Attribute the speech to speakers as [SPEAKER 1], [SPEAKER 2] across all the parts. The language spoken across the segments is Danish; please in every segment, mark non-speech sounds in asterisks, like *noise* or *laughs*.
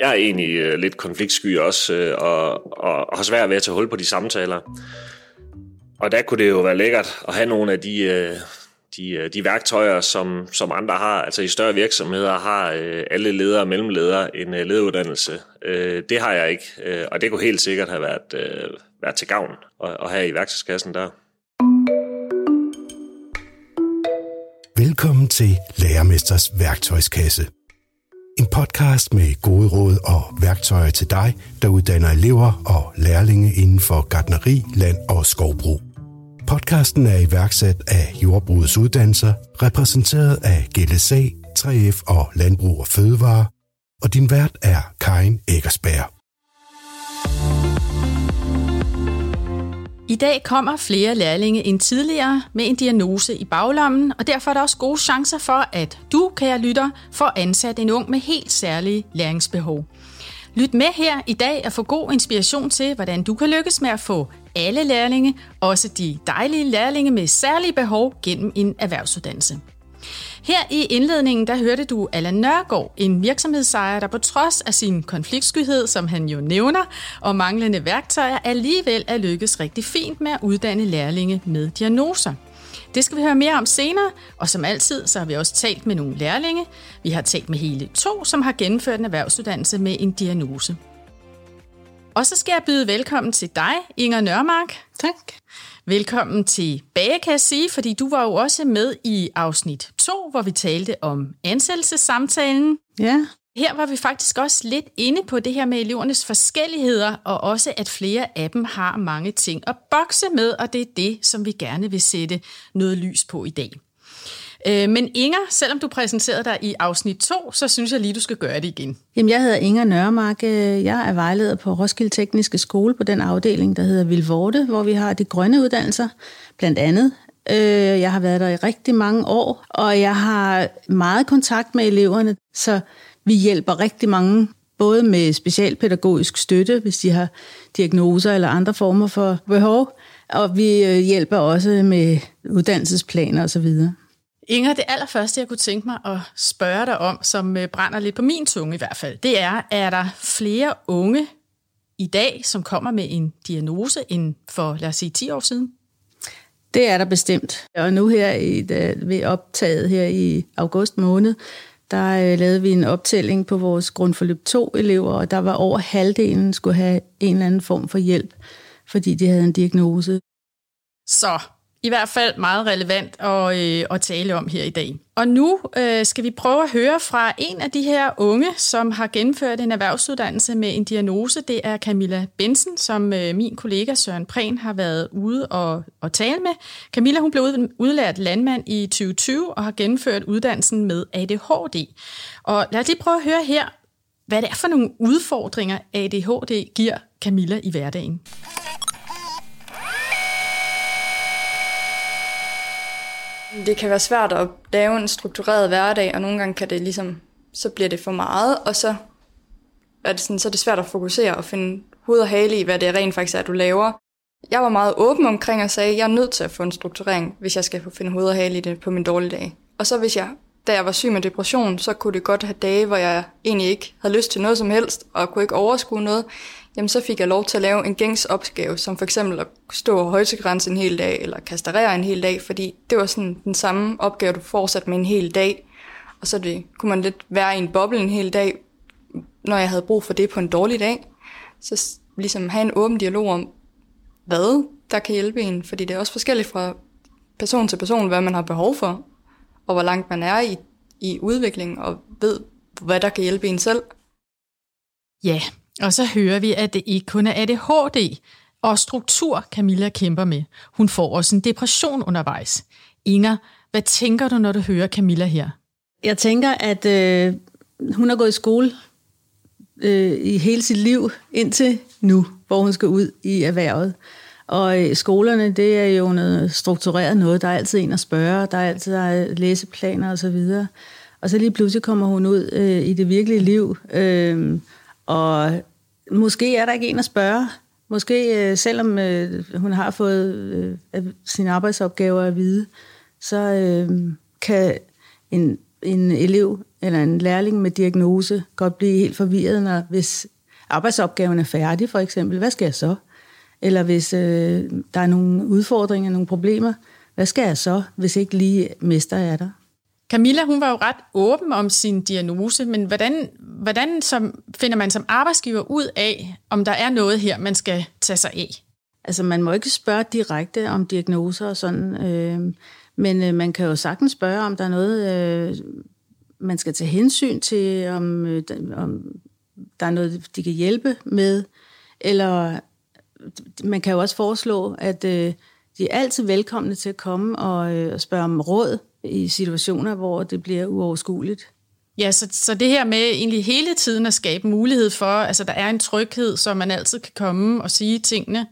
[SPEAKER 1] Jeg er egentlig øh, lidt konfliktsky også, øh, og, og, og har svært ved at tage hul på de samtaler. Og der kunne det jo være lækkert at have nogle af de, øh, de, de værktøjer, som, som andre har. Altså i større virksomheder har alle ledere og mellemledere en lederuddannelse. Det har jeg ikke, og det kunne helt sikkert have været, været til gavn at, at have i værktøjskassen der.
[SPEAKER 2] Velkommen til Lærermesters værktøjskasse. En podcast med gode råd og værktøjer til dig, der uddanner elever og lærlinge inden for gardneri, land og skovbrug. Podcasten er iværksat af Jordbrugets Uddannelser, repræsenteret af GLSA, 3F og Landbrug og Fødevare, og din vært er Karin Eggersberg.
[SPEAKER 3] I dag kommer flere lærlinge end tidligere med en diagnose i baglommen, og derfor er der også gode chancer for, at du, kære lytter, får ansat en ung med helt særlige læringsbehov. Lyt med her i dag og få god inspiration til, hvordan du kan lykkes med at få alle lærlinge, også de dejlige lærlinge med særlige behov, gennem en erhvervsuddannelse. Her i indledningen, der hørte du Allan Nørgaard, en virksomhedsejer, der på trods af sin konfliktskyhed, som han jo nævner, og manglende værktøjer, alligevel er lykkes rigtig fint med at uddanne lærlinge med diagnoser. Det skal vi høre mere om senere, og som altid, så har vi også talt med nogle lærlinge. Vi har talt med hele to, som har gennemført en erhvervsuddannelse med en diagnose. Og så skal jeg byde velkommen til dig, Inger Nørmark.
[SPEAKER 4] Tak.
[SPEAKER 3] Velkommen tilbage, kan jeg sige, fordi du var jo også med i afsnit 2, hvor vi talte om ansættelsessamtalen.
[SPEAKER 4] Ja.
[SPEAKER 3] Her var vi faktisk også lidt inde på det her med elevernes forskelligheder, og også at flere af dem har mange ting at bokse med, og det er det, som vi gerne vil sætte noget lys på i dag. Øh, men Inger, selvom du præsenterede dig i afsnit 2, så synes jeg lige, du skal gøre det igen.
[SPEAKER 4] Jamen, jeg hedder Inger Nørmark. Jeg er vejleder på Roskilde Tekniske Skole på den afdeling, der hedder Vilvorte, hvor vi har de grønne uddannelser, blandt andet. Øh, jeg har været der i rigtig mange år, og jeg har meget kontakt med eleverne, så vi hjælper rigtig mange både med specialpædagogisk støtte, hvis de har diagnoser eller andre former for behov, og vi øh, hjælper også med uddannelsesplaner osv.
[SPEAKER 3] Inger, det allerførste, jeg kunne tænke mig at spørge dig om, som øh, brænder lidt på min tunge i hvert fald, det er, er der flere unge i dag, som kommer med en diagnose end for, lad os sige, 10 år siden?
[SPEAKER 4] Det er der bestemt. Og nu her i, da, ved optaget her i august måned, der øh, lavede vi en optælling på vores grundforløb 2-elever, og der var over halvdelen skulle have en eller anden form for hjælp, fordi de havde en diagnose.
[SPEAKER 3] Så i hvert fald meget relevant at, øh, at tale om her i dag. Og nu øh, skal vi prøve at høre fra en af de her unge, som har gennemført en erhvervsuddannelse med en diagnose. Det er Camilla Bensen, som øh, min kollega Søren Prehn har været ude og, og tale med. Camilla hun blev udlært landmand i 2020 og har gennemført uddannelsen med ADHD. Og lad os lige prøve at høre her, hvad det er for nogle udfordringer ADHD giver Camilla i hverdagen.
[SPEAKER 5] Det kan være svært at lave en struktureret hverdag, og nogle gange kan det ligesom, så bliver det for meget, og så er det, sådan, så er det svært at fokusere og finde hoved og hale i, hvad det rent faktisk er, du laver. Jeg var meget åben omkring og sagde, at jeg er nødt til at få en strukturering, hvis jeg skal finde hoved og hale i det på min dårlige dag. Og så hvis jeg, da jeg var syg med depression, så kunne det godt have dage, hvor jeg egentlig ikke havde lyst til noget som helst, og kunne ikke overskue noget jamen så fik jeg lov til at lave en gængs opgave, som for eksempel at stå og højtegræns en hel dag, eller kastrere en hel dag, fordi det var sådan den samme opgave, du fortsat med en hel dag. Og så det, kunne man lidt være i en boble en hel dag, når jeg havde brug for det på en dårlig dag. Så ligesom have en åben dialog om, hvad der kan hjælpe en, fordi det er også forskelligt fra person til person, hvad man har behov for, og hvor langt man er i, i udviklingen, og ved, hvad der kan hjælpe en selv.
[SPEAKER 3] Ja, og så hører vi, at det ikke kun er ADHD og struktur, Camilla kæmper med. Hun får også en depression undervejs. Inger, hvad tænker du, når du hører Camilla her?
[SPEAKER 4] Jeg tænker, at øh, hun har gået i skole øh, i hele sit liv indtil nu, hvor hun skal ud i erhvervet. Og øh, skolerne, det er jo noget struktureret noget. Der er altid en at spørge, der er altid der er læseplaner osv. Og, og så lige pludselig kommer hun ud øh, i det virkelige liv, øh, og måske er der ikke en at spørge. Måske øh, selvom øh, hun har fået øh, sine arbejdsopgaver at vide, så øh, kan en en elev eller en lærling med diagnose godt blive helt forvirret, når, hvis arbejdsopgaven er færdig for eksempel. Hvad skal jeg så? Eller hvis øh, der er nogle udfordringer, nogle problemer, hvad skal jeg så, hvis ikke lige mester er der?
[SPEAKER 3] Camilla, hun var jo ret åben om sin diagnose, men hvordan, hvordan som, finder man som arbejdsgiver ud af, om der er noget her, man skal tage sig af?
[SPEAKER 4] Altså, man må ikke spørge direkte om diagnoser og sådan, øh, men øh, man kan jo sagtens spørge, om der er noget, øh, man skal tage hensyn til, om, øh, om der er noget, de kan hjælpe med, eller man kan jo også foreslå, at øh, de er altid velkomne til at komme og, øh, og spørge om råd i situationer, hvor det bliver uoverskueligt.
[SPEAKER 3] Ja, så, så det her med egentlig hele tiden at skabe mulighed for, altså der er en tryghed, så man altid kan komme og sige tingene.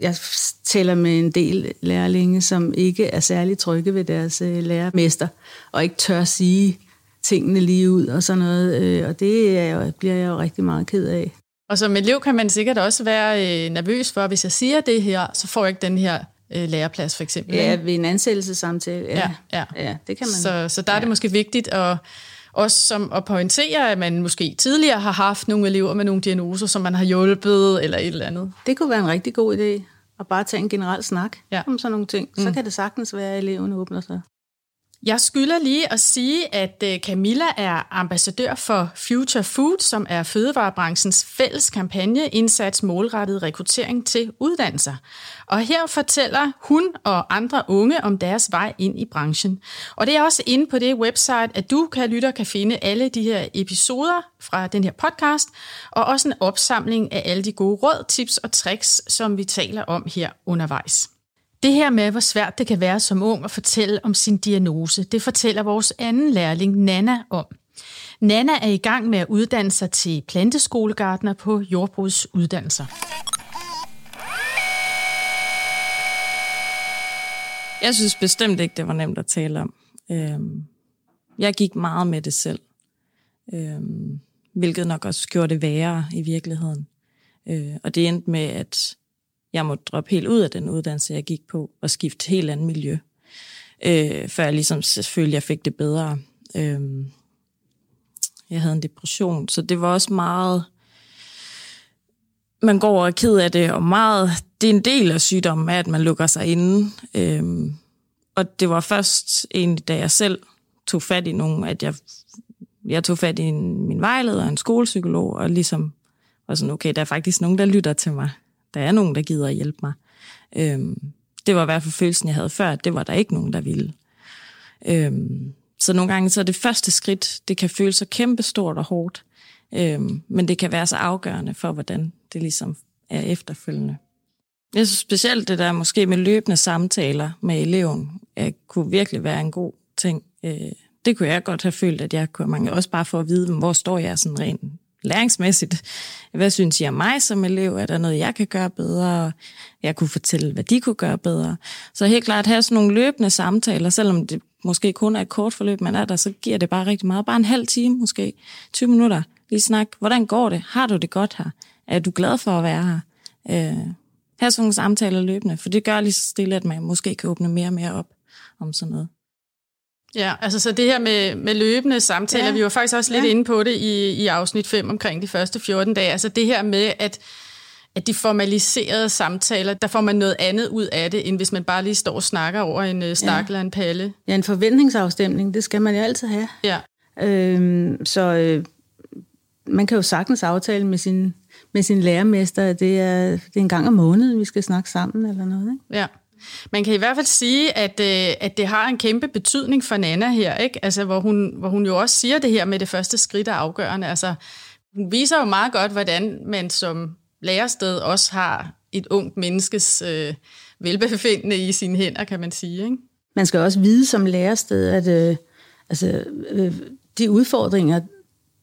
[SPEAKER 4] Jeg taler med en del lærlinge, som ikke er særlig trygge ved deres øh, lærermester, og ikke tør sige tingene lige ud og sådan noget, øh, og det er bliver jeg jo rigtig meget ked af.
[SPEAKER 3] Og som elev kan man sikkert også være øh, nervøs for, hvis jeg siger det her, så får jeg ikke den her øh, læreplads for eksempel.
[SPEAKER 4] Ja, ved en ansættelsessamtale.
[SPEAKER 3] Ja, ja.
[SPEAKER 4] ja det kan man.
[SPEAKER 3] Så, så der er det måske vigtigt at, også som at pointere, at man måske tidligere har haft nogle elever med nogle diagnoser, som man har hjulpet eller et eller andet.
[SPEAKER 4] Det kunne være en rigtig god idé at bare tage en generel snak ja. om sådan nogle ting. Så mm. kan det sagtens være, at eleven åbner sig.
[SPEAKER 3] Jeg skylder lige at sige, at øh, Camilla er ambassadør for Future Food, som er fødevarebranchens fælles kampagne indsats målrettet rekruttering til uddannelser. Og her fortæller hun og andre unge om deres vej ind i branchen. Og det er også inde på det website, at du, kan lytter, kan finde alle de her episoder fra den her podcast, og også en opsamling af alle de gode råd, tips og tricks, som vi taler om her undervejs. Det her med, hvor svært det kan være som ung at fortælle om sin diagnose, det fortæller vores anden lærling, Nana, om. Nana er i gang med at uddanne sig til planteskolegartner på jordbrugsuddannelser.
[SPEAKER 6] Jeg synes bestemt ikke, det var nemt at tale om. Øhm, jeg gik meget med det selv, øhm, hvilket nok også gjorde det værre i virkeligheden. Øh, og det endte med, at jeg måtte droppe helt ud af den uddannelse, jeg gik på, og skifte helt andet miljø, øh, før jeg ligesom selvfølgelig jeg fik det bedre. Øh, jeg havde en depression, så det var også meget... Man går og er ked af det, og meget... Det er en del af sygdommen, at man lukker sig inde. Øh, og det var først egentlig, da jeg selv tog fat i nogen, at jeg, jeg tog fat i en, min vejleder, en skolepsykolog, og ligesom var sådan, okay, der er faktisk nogen, der lytter til mig der er nogen, der gider at hjælpe mig. Øhm, det var i hvert fald følelsen, jeg havde før, at det var der ikke nogen, der ville. Øhm, så nogle gange så er det første skridt, det kan føles så kæmpestort og hårdt, øhm, men det kan være så afgørende for, hvordan det ligesom er efterfølgende. Jeg synes specielt det der måske med løbende samtaler med eleven, at kunne virkelig være en god ting. Øh, det kunne jeg godt have følt, at jeg kunne, mange også bare få at vide, hvor står jeg sådan rent læringsmæssigt. Hvad synes I om mig som elev? Er der noget, jeg kan gøre bedre? Jeg kunne fortælle, hvad de kunne gøre bedre. Så helt klart have sådan nogle løbende samtaler, selvom det måske kun er et kort forløb, man er der, så giver det bare rigtig meget. Bare en halv time måske, 20 minutter. Lige snak, hvordan går det? Har du det godt her? Er du glad for at være her? Øh, have sådan nogle samtaler løbende, for det gør lige så stille, at man måske kan åbne mere og mere op om sådan noget.
[SPEAKER 3] Ja, altså så det her med, med løbende samtaler, ja. vi var faktisk også lidt ja. inde på det i, i afsnit 5 omkring de første 14 dage, altså det her med, at, at de formaliserede samtaler, der får man noget andet ud af det, end hvis man bare lige står og snakker over en uh, stak ja. eller en palle.
[SPEAKER 4] Ja, en forventningsafstemning, det skal man jo altid have.
[SPEAKER 3] Ja.
[SPEAKER 4] Øhm, så øh, man kan jo sagtens aftale med sin, med sin lærermester, at det er, det er en gang om måneden, vi skal snakke sammen eller noget. Ikke?
[SPEAKER 3] Ja. Man kan i hvert fald sige, at, øh, at det har en kæmpe betydning for Nana her, ikke? Altså, hvor, hun, hvor hun jo også siger det her med det første skridt er afgørende. Altså, hun viser jo meget godt, hvordan man som lærersted også har et ungt menneskes øh, velbefindende i sine hænder, kan man sige. Ikke?
[SPEAKER 4] Man skal også vide som lærersted, at øh, altså, øh, de udfordringer,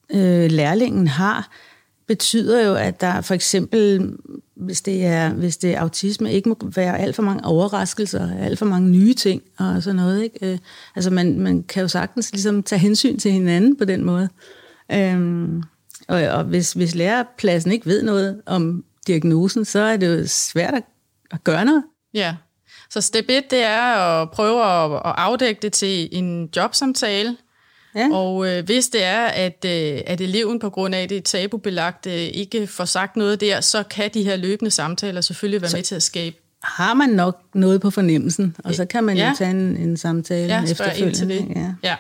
[SPEAKER 4] øh, lærlingen har, betyder jo, at der for eksempel, hvis det er, hvis det er autisme, ikke må være alt for mange overraskelser, alt for mange nye ting og sådan noget. Ikke? Øh, altså man, man kan jo sagtens ligesom tage hensyn til hinanden på den måde. Øhm, og, og hvis, hvis lærerpladsen ikke ved noget om diagnosen, så er det jo svært at, at gøre noget.
[SPEAKER 3] Ja, så step 1, det er at prøve at, at afdække det til en jobsamtale, Ja. Og øh, hvis det er, at, øh, at eleven på grund af det tabubelagt øh, ikke får sagt noget der, så kan de her løbende samtaler selvfølgelig være så, med til at skabe
[SPEAKER 4] har man nok noget på fornemmelsen, og så kan man ja. jo tage en, en samtale ja, efterfølgende. Ind til det.
[SPEAKER 3] Ja. ja.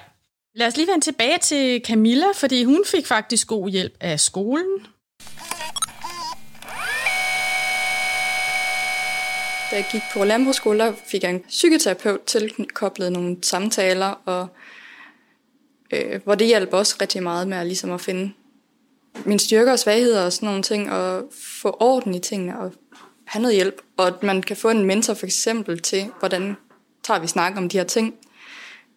[SPEAKER 3] Lad os lige vende tilbage til Camilla, fordi hun fik faktisk god hjælp af skolen.
[SPEAKER 5] Da jeg gik på landbrugsskole, fik jeg en psykoterapeut tilkoblet nogle samtaler, og øh, hvor det hjalp også rigtig meget med at, ligesom at finde mine styrker og svagheder og sådan nogle ting, og få orden i tingene og have noget hjælp. Og at man kan få en mentor for eksempel til, hvordan tager vi snak om de her ting.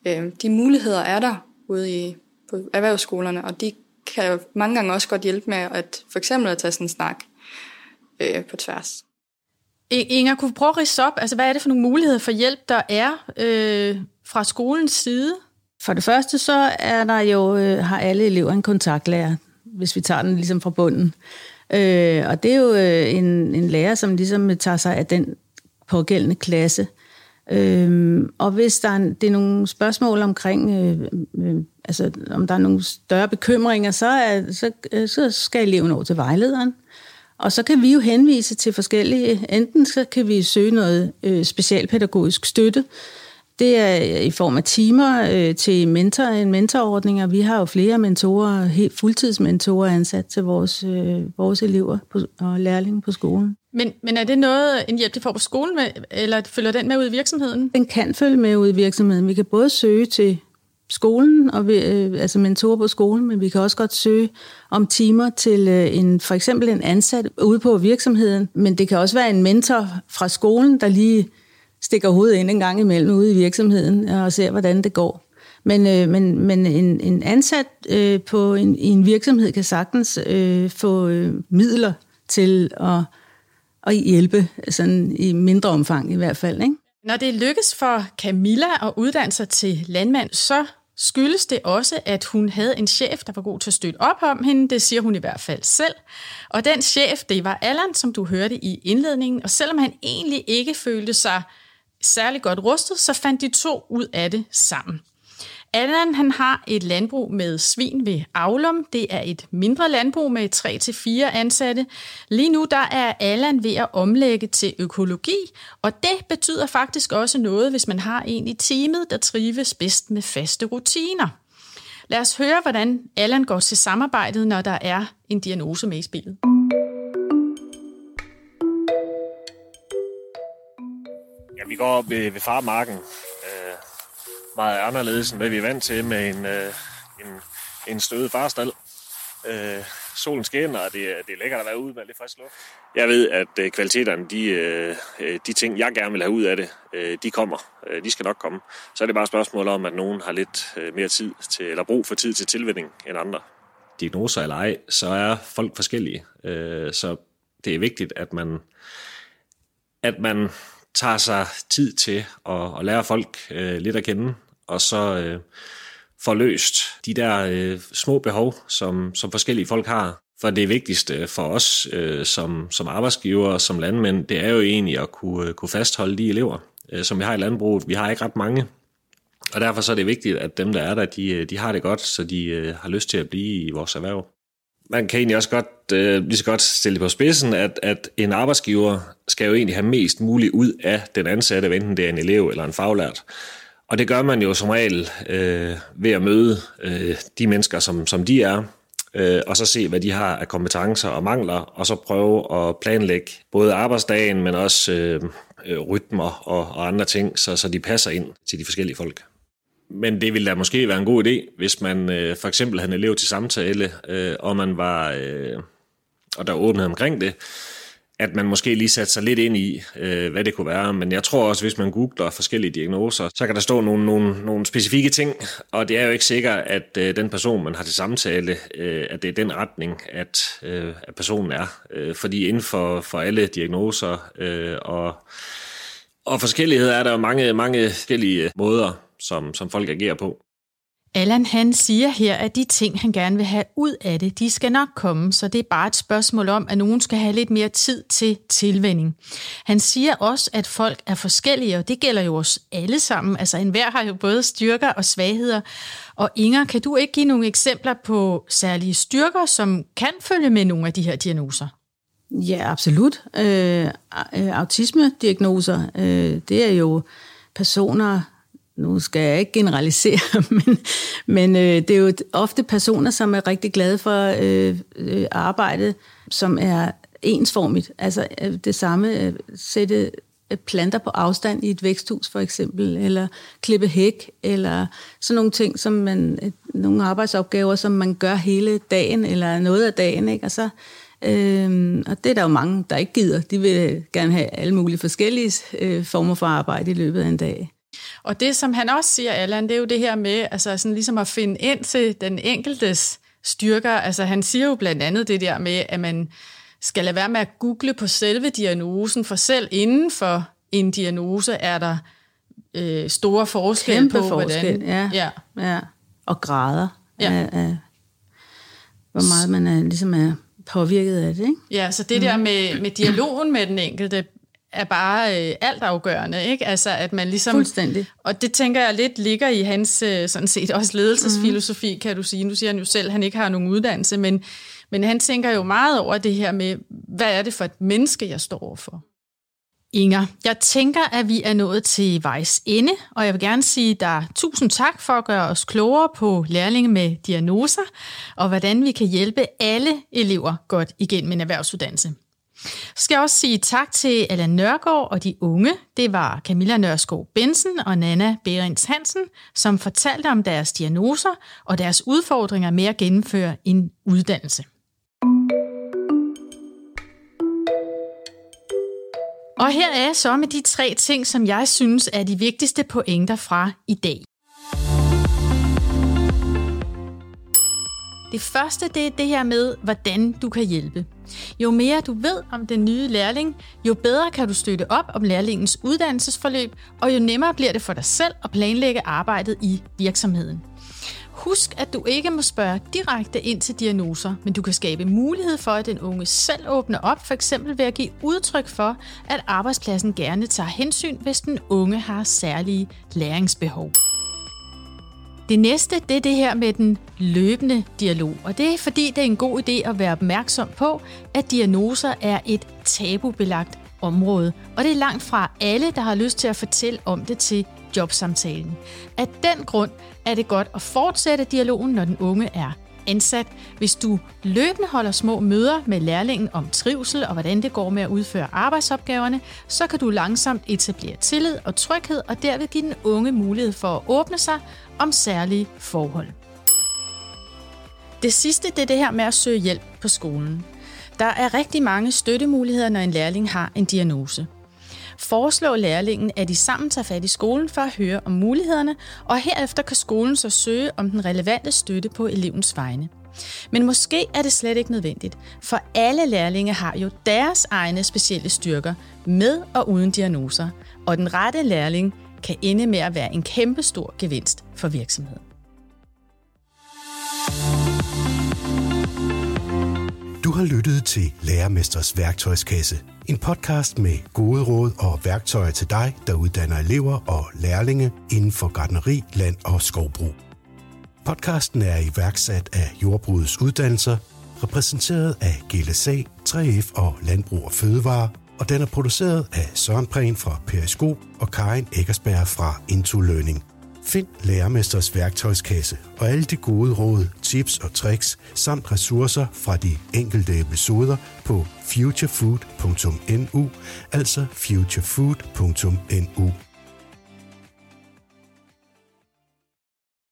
[SPEAKER 5] Øh, de muligheder er der ude i, på erhvervsskolerne, og de kan jo mange gange også godt hjælpe med at for eksempel at tage sådan en snak øh, på tværs.
[SPEAKER 3] E-, Inger, kunne du prøve at rise op? Altså, hvad er det for nogle muligheder for hjælp, der er øh, fra skolens side?
[SPEAKER 4] For det første, så er der jo, øh, har alle elever en kontaktlærer, hvis vi tager den ligesom fra bunden. Øh, og det er jo øh, en, en lærer, som ligesom tager sig af den pågældende klasse. Øh, og hvis der er, det er nogle spørgsmål omkring, øh, øh, altså om der er nogle større bekymringer, så, er, så, øh, så skal eleven over til vejlederen. Og så kan vi jo henvise til forskellige, enten så kan vi søge noget øh, specialpædagogisk støtte, det er i form af timer øh, til mentor, en mentorordning, og vi har jo flere mentorer, helt fuldtidsmentorer ansat til vores, øh, vores elever på, og lærlinge på skolen.
[SPEAKER 3] Men, men er det noget, en hjælp, de får på skolen, med, eller følger den med ud i virksomheden?
[SPEAKER 4] Den kan følge med ud i virksomheden. Vi kan både søge til skolen, og vi, øh, altså mentorer på skolen, men vi kan også godt søge om timer til øh, en, for eksempel en ansat ude på virksomheden. Men det kan også være en mentor fra skolen, der lige stikker hovedet ind en gang imellem ude i virksomheden øh, og ser, hvordan det går. Men, øh, men, men en, en ansat øh, på en, i en virksomhed kan sagtens øh, få øh, midler til at, at hjælpe, sådan i mindre omfang i hvert fald. Ikke?
[SPEAKER 3] Når det lykkes for Camilla at uddanne sig til landmand, så skyldes det også, at hun havde en chef, der var god til at støtte op om hende. Det siger hun i hvert fald selv. Og den chef, det var Allan, som du hørte i indledningen. Og selvom han egentlig ikke følte sig særlig godt rustet, så fandt de to ud af det sammen. Allan han har et landbrug med svin ved Aulum. Det er et mindre landbrug med 3-4 ansatte. Lige nu der er Allan ved at omlægge til økologi, og det betyder faktisk også noget, hvis man har en i teamet, der trives bedst med faste rutiner. Lad os høre, hvordan Allan går til samarbejdet, når der er en diagnose med i spillet.
[SPEAKER 1] Vi går op ved, ved farmarken. Øh, meget anderledes, end hvad vi er vant til med en, øh, en, en stødet farstal. Øh, solen skinner, og det, det er lækkert at være ude med lidt frisk luft. Jeg ved, at øh, kvaliteterne, de, øh, de ting, jeg gerne vil have ud af det, øh, de kommer. Øh, de skal nok komme. Så er det bare et spørgsmål om, at nogen har lidt øh, mere tid til, eller brug for tid til tilvænding end andre. Diagnoser eller ej, så er folk forskellige. Øh, så det er vigtigt, at man, at man tager sig tid til at, at lære folk øh, lidt at kende, og så øh, får løst de der øh, små behov, som, som forskellige folk har. For det vigtigste for os øh, som, som arbejdsgiver og som landmænd, det er jo egentlig at kunne, øh, kunne fastholde de elever, øh, som vi har i landbruget. Vi har ikke ret mange, og derfor så er det vigtigt, at dem, der er der, de, øh, de har det godt, så de øh, har lyst til at blive i vores erhverv man kan egentlig også godt, øh, lige så godt stille på spidsen, at, at en arbejdsgiver skal jo egentlig have mest muligt ud af den ansatte, enten det er en elev eller en faglært. Og det gør man jo som regel øh, ved at møde øh, de mennesker, som, som de er, øh, og så se, hvad de har af kompetencer og mangler, og så prøve at planlægge både arbejdsdagen, men også øh, øh rytmer og, og andre ting, så, så de passer ind til de forskellige folk. Men det ville da måske være en god idé, hvis man øh, for eksempel havde en elev til samtale, øh, og man var, øh, og der åbenhed omkring det, at man måske lige satte sig lidt ind i, øh, hvad det kunne være. Men jeg tror også, hvis man googler forskellige diagnoser, så kan der stå nogle, nogle, nogle specifikke ting, og det er jo ikke sikkert, at øh, den person, man har til samtale, øh, at det er den retning, at, øh, at personen er. Øh, fordi inden for, for alle diagnoser øh, og, og forskellighed er der jo mange, mange forskellige måder, som, som folk agerer på.
[SPEAKER 3] Allan han siger her, at de ting, han gerne vil have ud af det, de skal nok komme, så det er bare et spørgsmål om, at nogen skal have lidt mere tid til tilvænding. Han siger også, at folk er forskellige, og det gælder jo os alle sammen. Altså enhver har jo både styrker og svagheder. Og Inger, kan du ikke give nogle eksempler på særlige styrker, som kan følge med nogle af de her diagnoser?
[SPEAKER 4] Ja, absolut. Øh, øh autisme-diagnoser, øh, det er jo personer, nu skal jeg ikke generalisere, *laughs* men, men øh, det er jo ofte personer, som er rigtig glade for øh, øh, arbejde, som er ensformigt. Altså øh, det samme, øh, sætte øh, planter på afstand i et væksthus for eksempel, eller klippe hæk, eller sådan nogle ting, som man, øh, nogle arbejdsopgaver, som man gør hele dagen, eller noget af dagen, ikke? Og så øh, og det er der jo mange, der ikke gider. De vil øh, gerne have alle mulige forskellige øh, former for arbejde i løbet af en dag.
[SPEAKER 3] Og det, som han også siger, Allan, det er jo det her med altså sådan ligesom at finde ind til den enkeltes styrker. Altså han siger jo blandt andet det der med, at man skal lade være med at google på selve diagnosen, for selv inden for en diagnose er der øh, store forskel
[SPEAKER 4] Kæmpe
[SPEAKER 3] på,
[SPEAKER 4] forskel,
[SPEAKER 3] hvordan...
[SPEAKER 4] Ja, ja. ja. Og grader ja. af, af, hvor meget man er, ligesom er påvirket af det. Ikke?
[SPEAKER 3] Ja, så det mm. der med, med dialogen med den enkelte er bare øh, altafgørende, ikke? Altså, at man ligesom...
[SPEAKER 4] Fuldstændig.
[SPEAKER 3] Og det tænker jeg lidt ligger i hans, øh, sådan set, også ledelsesfilosofi, mm. kan du sige. Nu siger han jo selv, at han ikke har nogen uddannelse, men, men han tænker jo meget over det her med, hvad er det for et menneske, jeg står overfor? Inger, jeg tænker, at vi er nået til vejs ende, og jeg vil gerne sige dig tusind tak for at gøre os klogere på lærlinge med diagnoser, og hvordan vi kan hjælpe alle elever godt igennem en erhvervsuddannelse. Så skal jeg også sige tak til Allan Nørgaard og de unge. Det var Camilla Nørskov Bensen og Nana Berens Hansen, som fortalte om deres diagnoser og deres udfordringer med at gennemføre en uddannelse. Og her er så med de tre ting, som jeg synes er de vigtigste pointer fra i dag. Det første, det er det her med, hvordan du kan hjælpe. Jo mere du ved om den nye lærling, jo bedre kan du støtte op om lærlingens uddannelsesforløb, og jo nemmere bliver det for dig selv at planlægge arbejdet i virksomheden. Husk, at du ikke må spørge direkte ind til diagnoser, men du kan skabe mulighed for, at den unge selv åbner op, for eksempel ved at give udtryk for, at arbejdspladsen gerne tager hensyn, hvis den unge har særlige læringsbehov. Det næste, det er det her med den løbende dialog, og det er fordi, det er en god idé at være opmærksom på, at diagnoser er et tabubelagt område, og det er langt fra alle, der har lyst til at fortælle om det til jobsamtalen. Af den grund er det godt at fortsætte dialogen, når den unge er ansat. Hvis du løbende holder små møder med lærlingen om trivsel og hvordan det går med at udføre arbejdsopgaverne, så kan du langsomt etablere tillid og tryghed og derved give den unge mulighed for at åbne sig om særlige forhold. Det sidste det er det her med at søge hjælp på skolen. Der er rigtig mange støttemuligheder, når en lærling har en diagnose foreslå lærlingen, at de sammen tager fat i skolen for at høre om mulighederne, og herefter kan skolen så søge om den relevante støtte på elevens vegne. Men måske er det slet ikke nødvendigt, for alle lærlinge har jo deres egne specielle styrker, med og uden diagnoser, og den rette lærling kan ende med at være en kæmpe stor gevinst for virksomheden.
[SPEAKER 2] Har lyttet til Lærermesters værktøjskasse – en podcast med gode råd og værktøjer til dig, der uddanner elever og lærlinge inden for gardneri, land og skovbrug. Podcasten er iværksat af Jordbrugets Uddannelser, repræsenteret af GLSA, 3F og Landbrug og Fødevare, og den er produceret af Søren Prehn fra Periskop og Karin Eggersberg fra Into Learning. Find Lærermesters værktøjskasse og alle de gode råd, tips og tricks samt ressourcer fra de enkelte episoder på futurefood.nu, altså futurefood.nu.